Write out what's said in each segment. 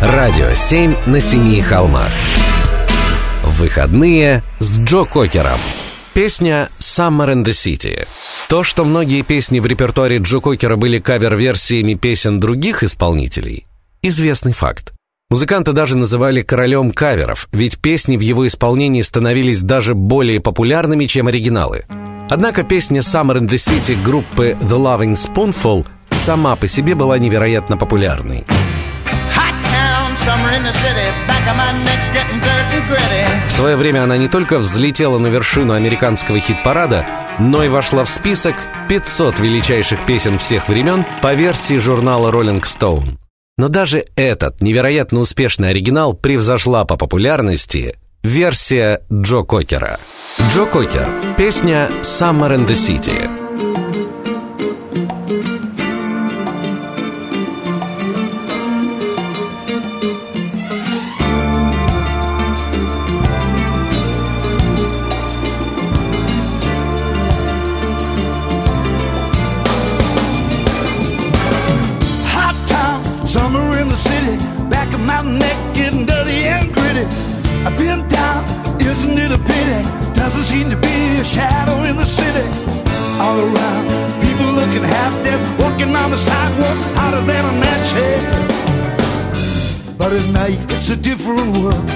Радио 7 на семи холмах. Выходные с Джо Кокером. Песня «Summer in the City». То, что многие песни в репертуаре Джо Кокера были кавер-версиями песен других исполнителей, известный факт. Музыканта даже называли королем каверов, ведь песни в его исполнении становились даже более популярными, чем оригиналы. Однако песня «Summer in the City» группы The Loving Spoonful сама по себе была невероятно популярной. В свое время она не только взлетела на вершину американского хит-парада, но и вошла в список 500 величайших песен всех времен по версии журнала Rolling Stone. Но даже этот невероятно успешный оригинал превзошла по популярности версия Джо Кокера. Джо Кокер. Песня «Summer in the City». sidewalk hotter than a match head. But at night it's a different world.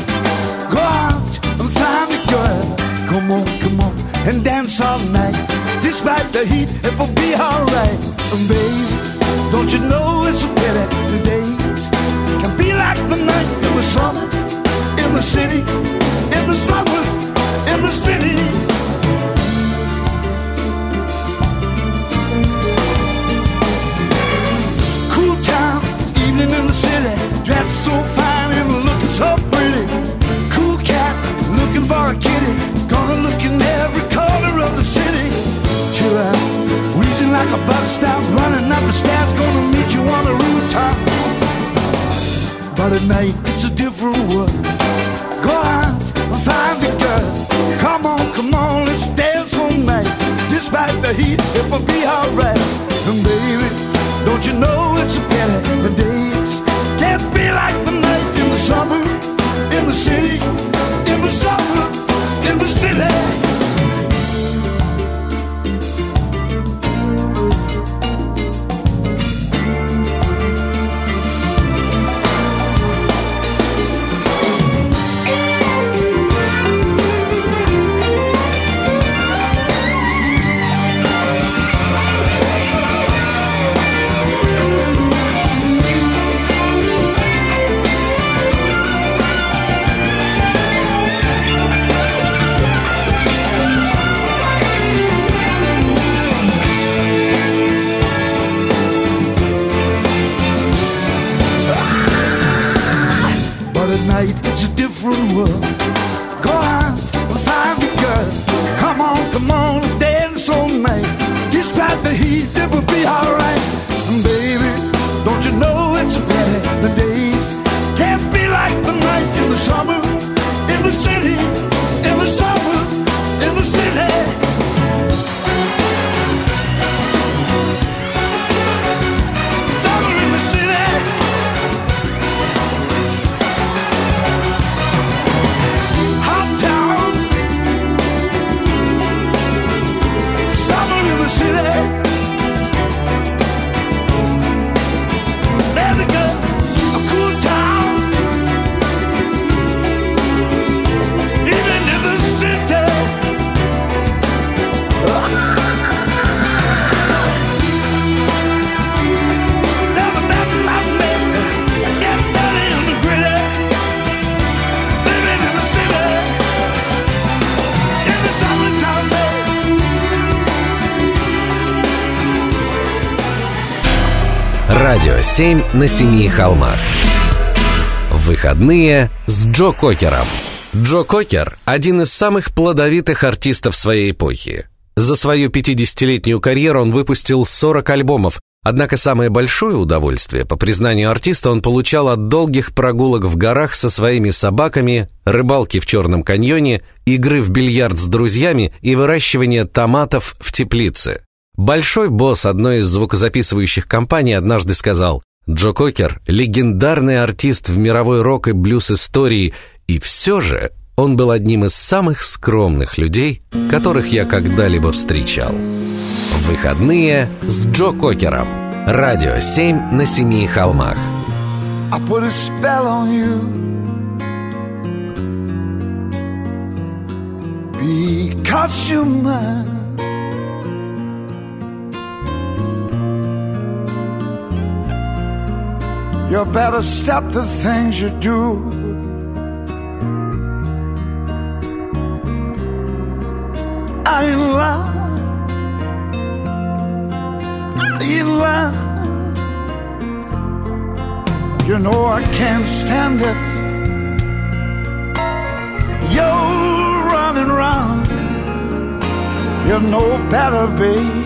Go out and find a girl. Come on, come on, and dance all night. Despite the heat, it will be alright. And baby, don't you know it's a pity the days can be like the night in the summer, in the city, in the summer, in the city. meet you on the rooftop. But at night, it's a different world. Go on and find the girl. Come on, come on, let's dance all night. Despite the heat, it will be alright. And baby, don't you know it's a night to do. Радио 7 на семи холмах. Выходные с Джо Кокером. Джо Кокер – один из самых плодовитых артистов своей эпохи. За свою 50-летнюю карьеру он выпустил 40 альбомов, однако самое большое удовольствие, по признанию артиста, он получал от долгих прогулок в горах со своими собаками, рыбалки в Черном каньоне, игры в бильярд с друзьями и выращивания томатов в теплице. Большой босс одной из звукозаписывающих компаний однажды сказал, Джо Кокер – легендарный артист в мировой рок и блюз истории, и все же он был одним из самых скромных людей, которых я когда-либо встречал. Выходные с Джо Кокером. Радио 7 на семи холмах. I put a spell on you Because you're mine You better stop the things you do I ain't lying. I ain't lying. You know I can't stand it. You're running around. You know better, babe.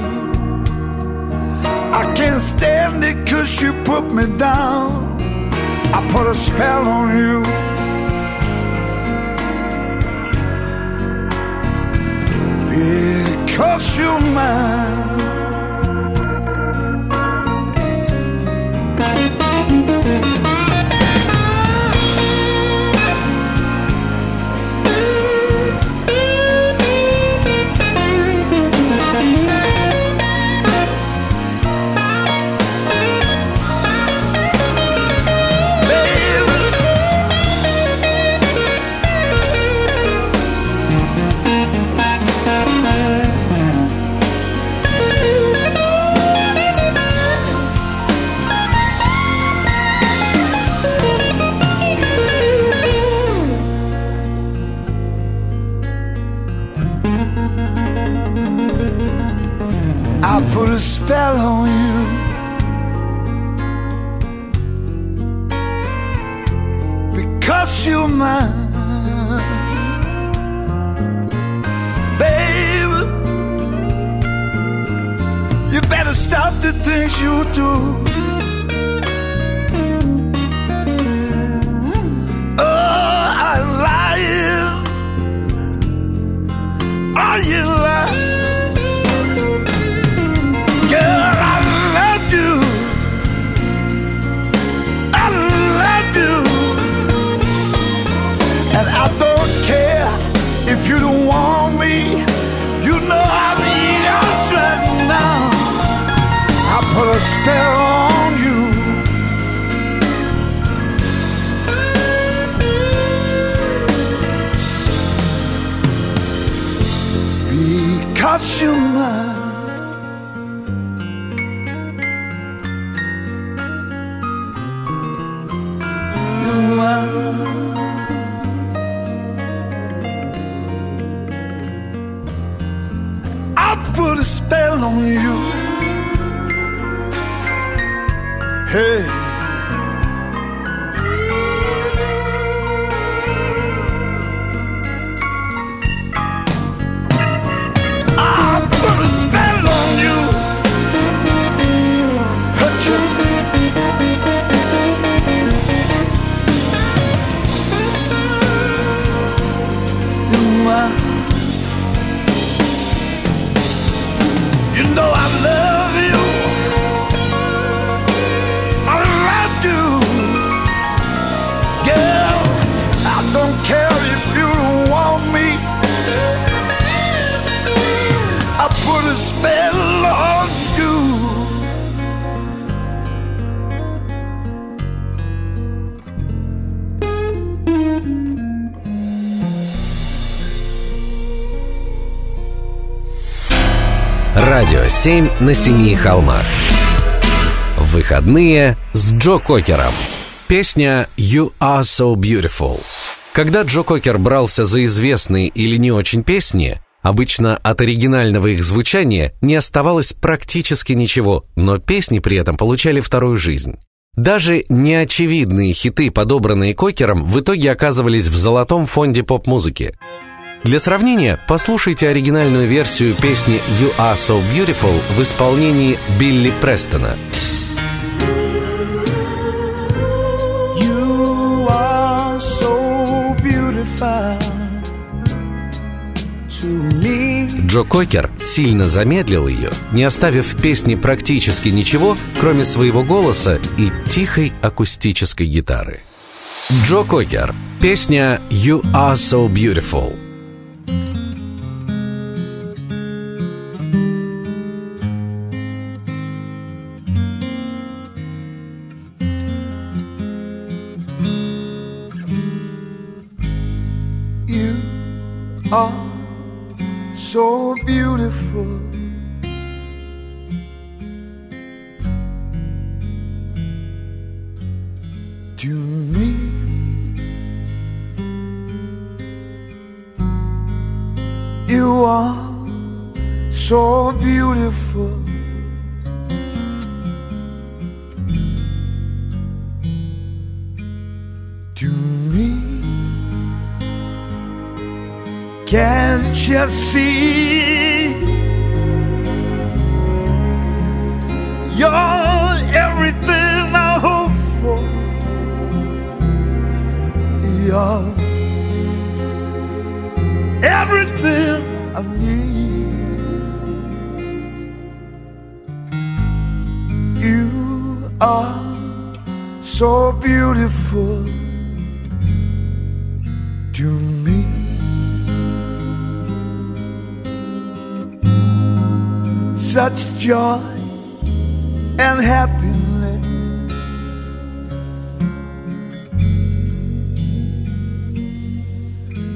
I can't stand it cause you put me down. I put a spell on you. Because you're mine. 7 на семи холмах. Выходные с Джо Кокером. Песня «You are so beautiful». Когда Джо Кокер брался за известные или не очень песни, обычно от оригинального их звучания не оставалось практически ничего, но песни при этом получали вторую жизнь. Даже неочевидные хиты, подобранные Кокером, в итоге оказывались в золотом фонде поп-музыки. Для сравнения, послушайте оригинальную версию песни «You Are So Beautiful» в исполнении Билли Престона. You are so beautiful to me. Джо Кокер сильно замедлил ее, не оставив в песне практически ничего, кроме своего голоса и тихой акустической гитары. Джо Кокер. Песня «You Are So Beautiful». You are so beautiful. See you're everything I hope for. You're everything I need. Are so beautiful to me. such joy and happiness.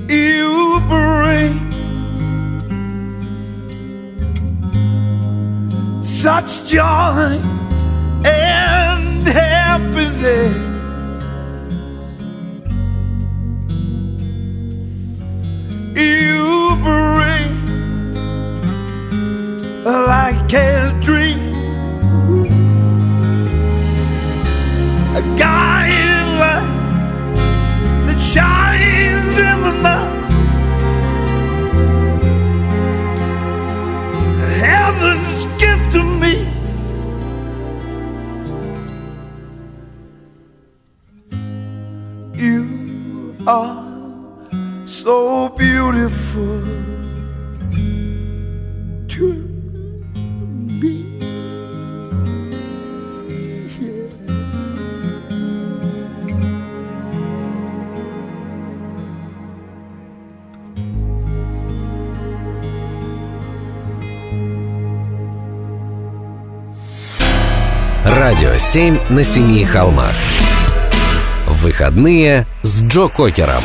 You bring such joy and happiness. You bring like a dream. A guiding are so beautiful. Радио 7 на семи холмах. Выходные с Джо Кокером.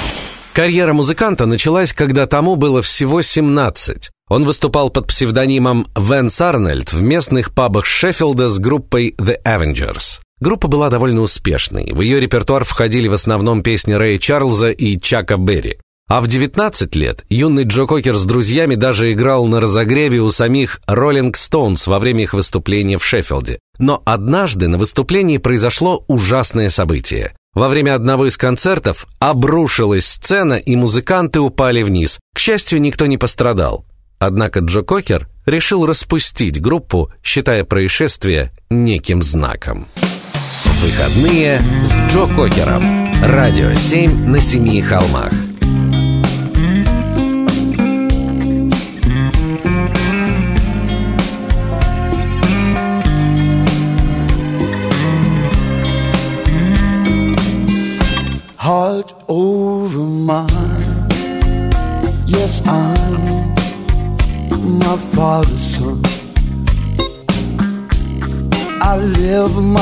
Карьера музыканта началась, когда тому было всего 17. Он выступал под псевдонимом Венс Арнольд в местных пабах Шеффилда с группой The Avengers. Группа была довольно успешной. В ее репертуар входили в основном песни Рэя Чарльза и Чака Берри. А в 19 лет юный Джо Кокер с друзьями даже играл на разогреве у самих Rolling Stones во время их выступления в Шеффилде. Но однажды на выступлении произошло ужасное событие. Во время одного из концертов обрушилась сцена, и музыканты упали вниз. К счастью, никто не пострадал. Однако Джо Кокер решил распустить группу, считая происшествие неким знаком. Выходные с Джо Кокером. Радио 7 на семи холмах.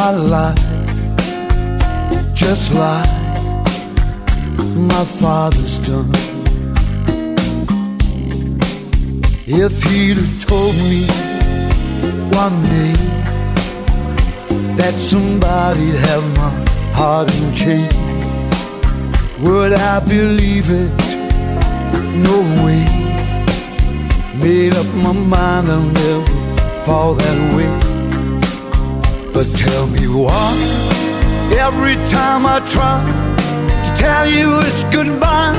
My life just like my father's done. If he'd have told me one day that somebody'd have my heart in chains would I believe it? No way. Made up my mind I'll never fall that way. But tell me why, every time I try to tell you it's goodbye,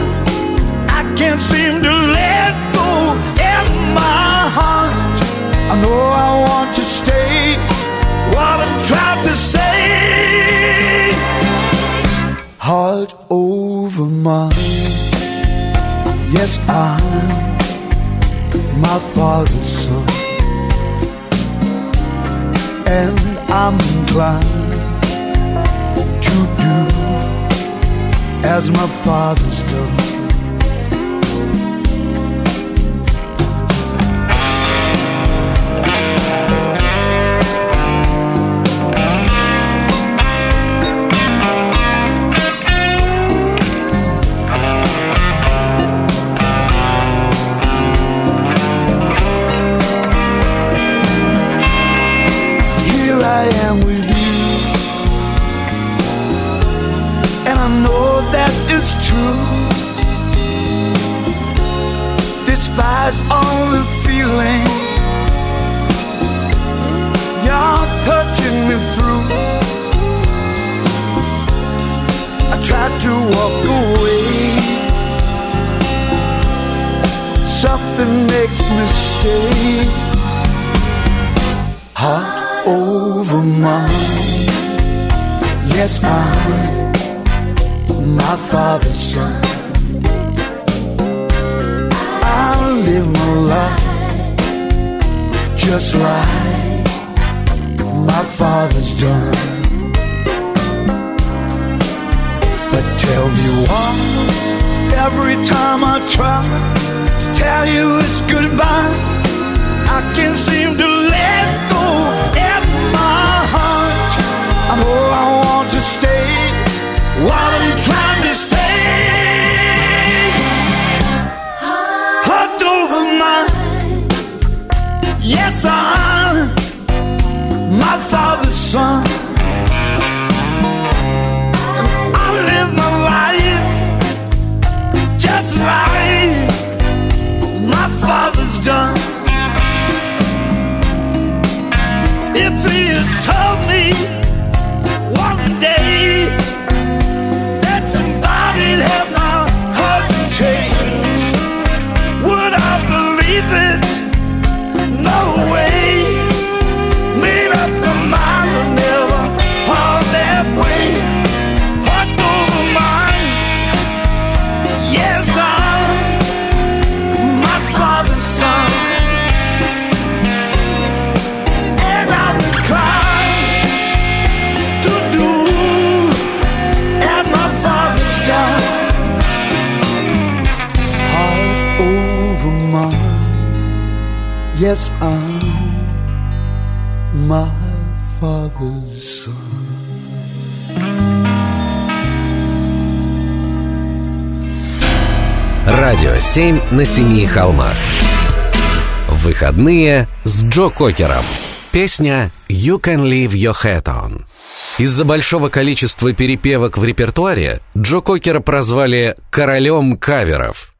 I can't seem to let go in my heart. I know I want to stay. What I'm trying to say, heart over mine. Yes, I'm my father's son, and I'm inclined to do as my father's done. The feeling you're touching me through, I tried to walk away. Something makes me stay heart over mine. Yes, I'm my father's son. Live my life just like my father's done. But tell me why every time I try to tell you it's goodbye. I can't seem to let go of my heart. I know Yes, I'm my father's Yes, I'm my father's son. Радио 7 на семи холмах. Выходные с Джо Кокером. Песня «You can leave your hat on». Из-за большого количества перепевок в репертуаре Джо Кокера прозвали «королем каверов».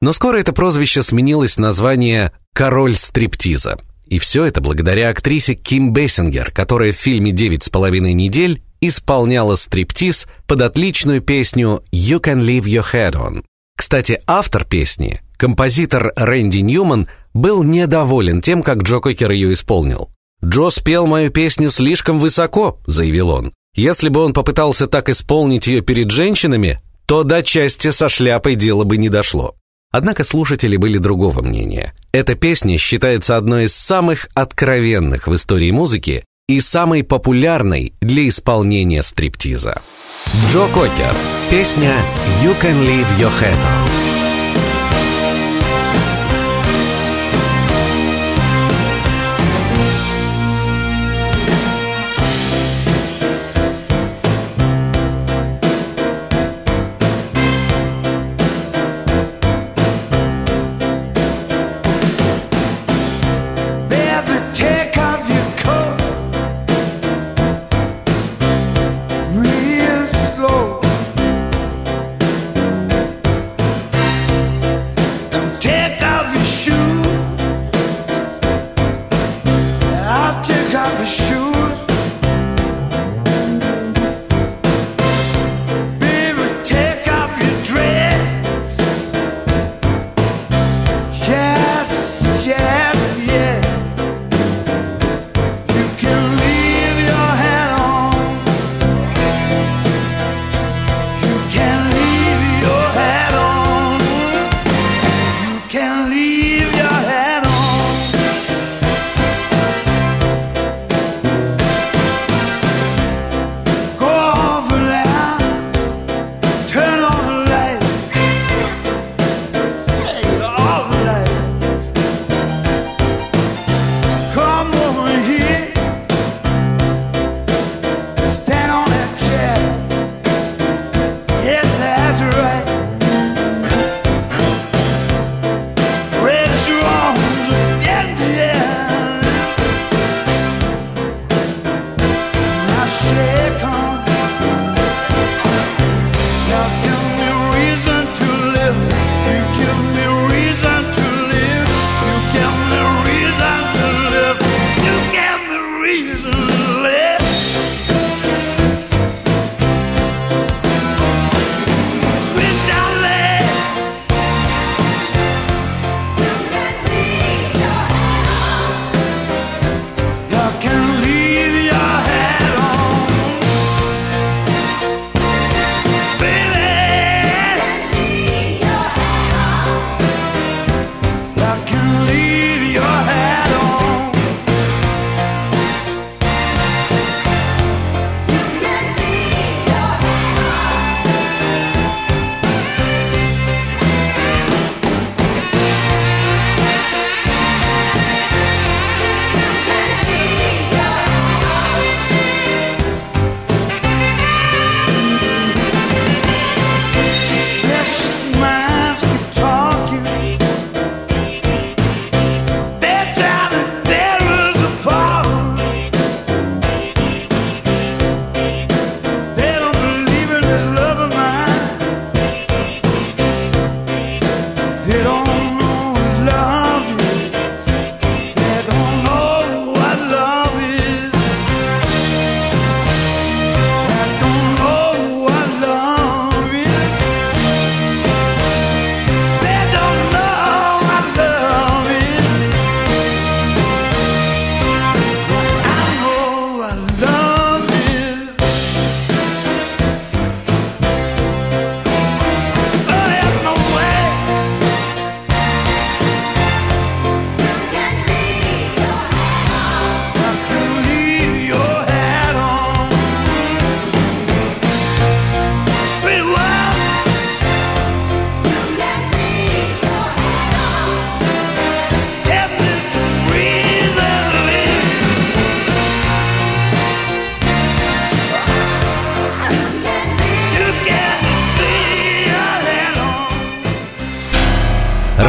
Но скоро это прозвище сменилось название «король стриптиза». И все это благодаря актрисе Ким Бессингер, которая в фильме «Девять с половиной недель» исполняла стриптиз под отличную песню «You can leave your head on». Кстати, автор песни, композитор Рэнди Ньюман, был недоволен тем, как Джо Кокер ее исполнил. «Джо спел мою песню слишком высоко», — заявил он. «Если бы он попытался так исполнить ее перед женщинами, то до части со шляпой дело бы не дошло». Однако слушатели были другого мнения. Эта песня считается одной из самых откровенных в истории музыки и самой популярной для исполнения стриптиза. Джо Кокер. Песня «You can leave your head on».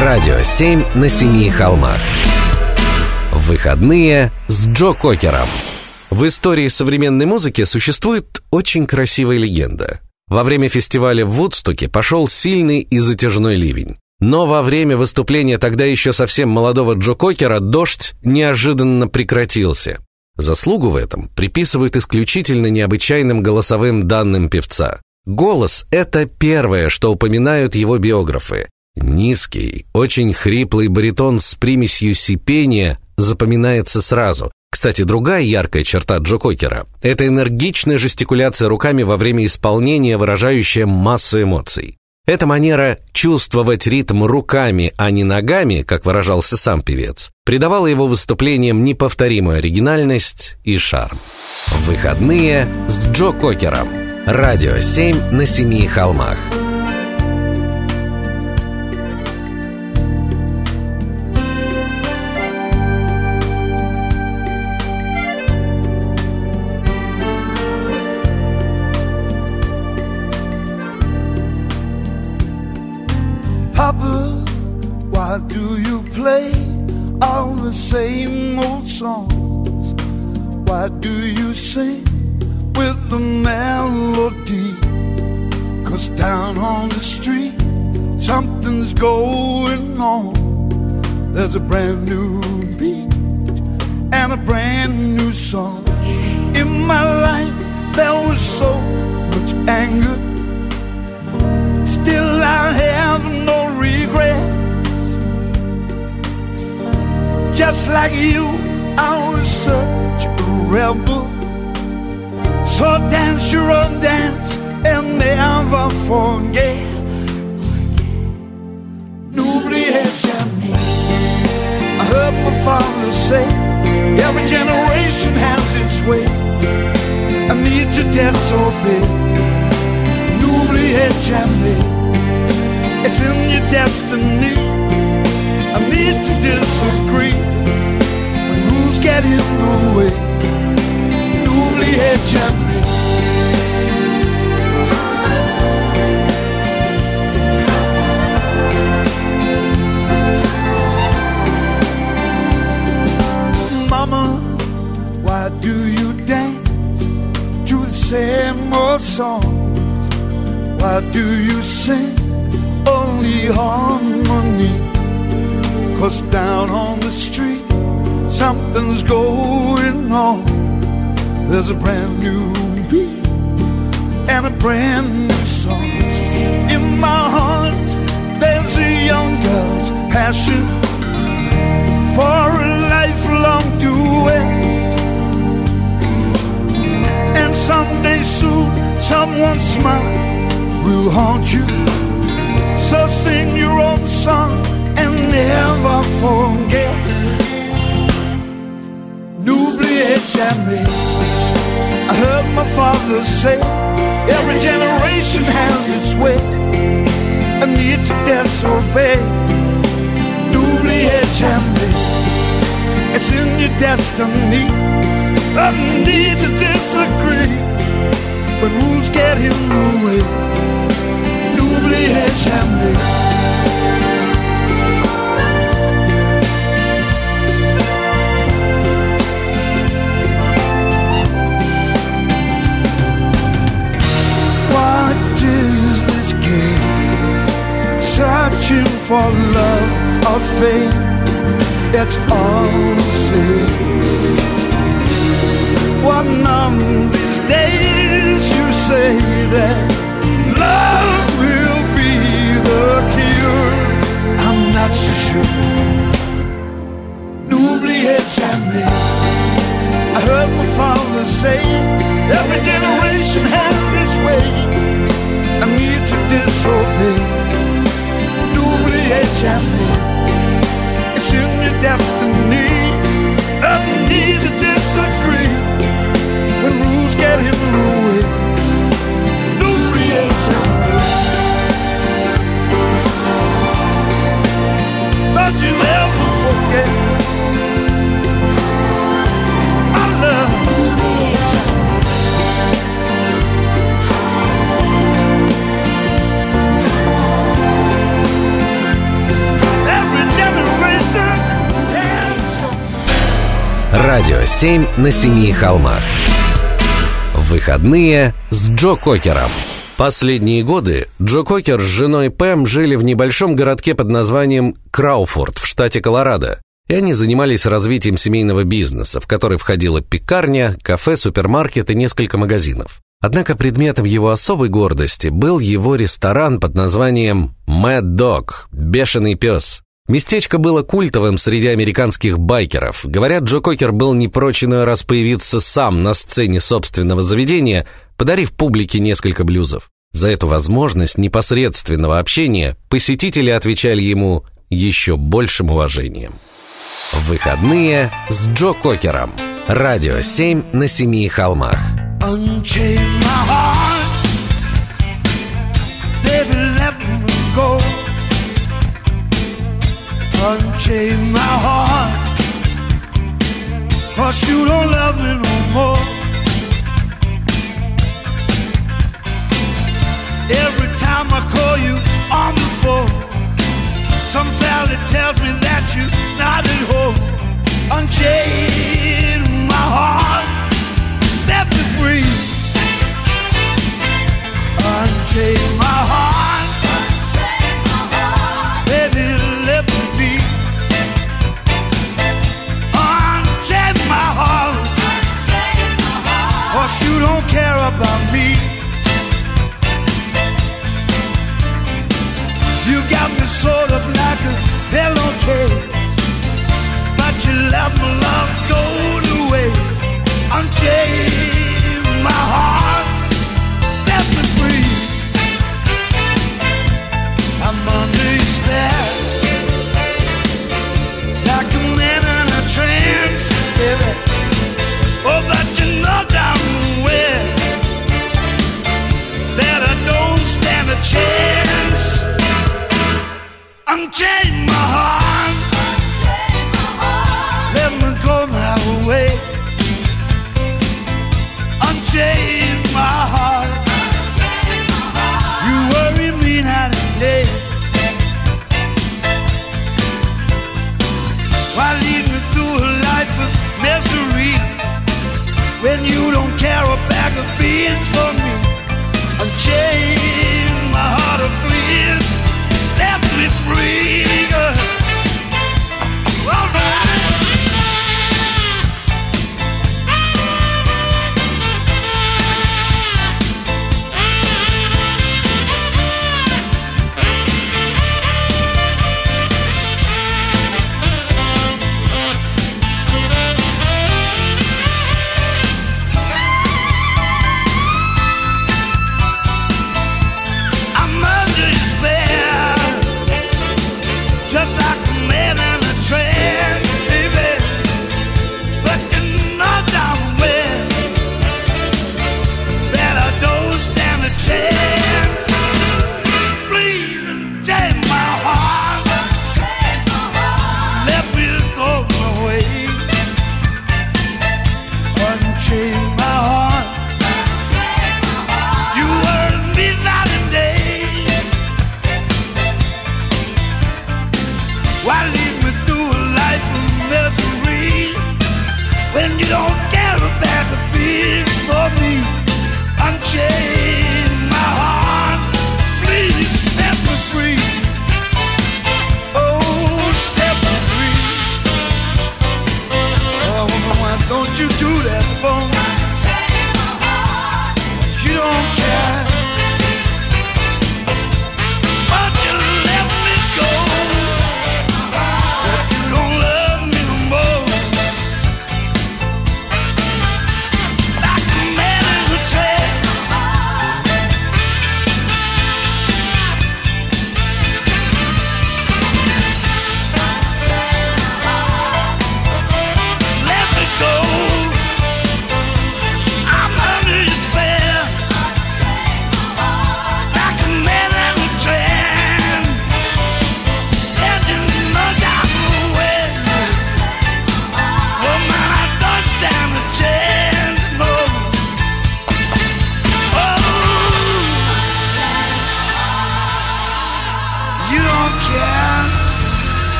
Радио 7 на семи холмах. Выходные с Джо Кокером. В истории современной музыки существует очень красивая легенда. Во время фестиваля в Вудстоке пошел сильный и затяжной ливень. Но во время выступления тогда еще совсем молодого Джо Кокера дождь неожиданно прекратился. Заслугу в этом приписывают исключительно необычайным голосовым данным певца. Голос — это первое, что упоминают его биографы. Низкий, очень хриплый баритон с примесью сипения запоминается сразу. Кстати, другая яркая черта Джо Кокера – это энергичная жестикуляция руками во время исполнения, выражающая массу эмоций. Эта манера чувствовать ритм руками, а не ногами, как выражался сам певец, придавала его выступлениям неповторимую оригинальность и шарм. Выходные с Джо Кокером. Радио 7 на семи холмах. Songs? Why do you sing with the melody? Cause down on the street, something's going on. There's a brand new beat and a brand new song. In my life, there was so much anger. Still, I have no regrets. Just like you, I was such a rebel. So dance your own dance and never forget. N'oubliez jamais. I heard my father say, every generation has its way. I need to disobey. N'oubliez jamais. It's in your destiny. I need to get in the way. N'oubliez jamais. Mama, why do you dance to the same old songs? Why do you sing only harmony? Cause down on the street, something's going on. There's a brand new beat and a brand new song. In my heart, there's a young girl's passion for a lifelong duet. And someday soon, someone's smile will haunt you. So sing your own song and never forget. Jamais. I heard my father say, every generation has its way. I need to disobey. N'oubliez jamais. It's in your destiny. I need to disagree when rules get in the way. N'oubliez jamais. For love or fame. It's all the same. One of these days you say that love will be the cure. I'm not so sure. N'oubliez jamais. I heard my father say, Радио 7 на семи холмах. Выходные с Джо Кокером. Последние годы Джо Кокер с женой Пэм жили в небольшом городке под названием Крауфорд в штате Колорадо, и они занимались развитием семейного бизнеса, в который входила пекарня, кафе, супермаркет и несколько магазинов. Однако предметом его особой гордости был его ресторан под названием «Mad Дог – «Бешеный пес», Местечко было культовым среди американских байкеров. Говорят, Джо Кокер был не прочь иной раз появиться сам на сцене собственного заведения, подарив публике несколько блюзов. За эту возможность непосредственного общения посетители отвечали ему еще большим уважением. Выходные с Джо Кокером. Радио 7 на семи холмах. Unchain my heart, Unchain my heart, cause you don't love me no more. Every time I call you on the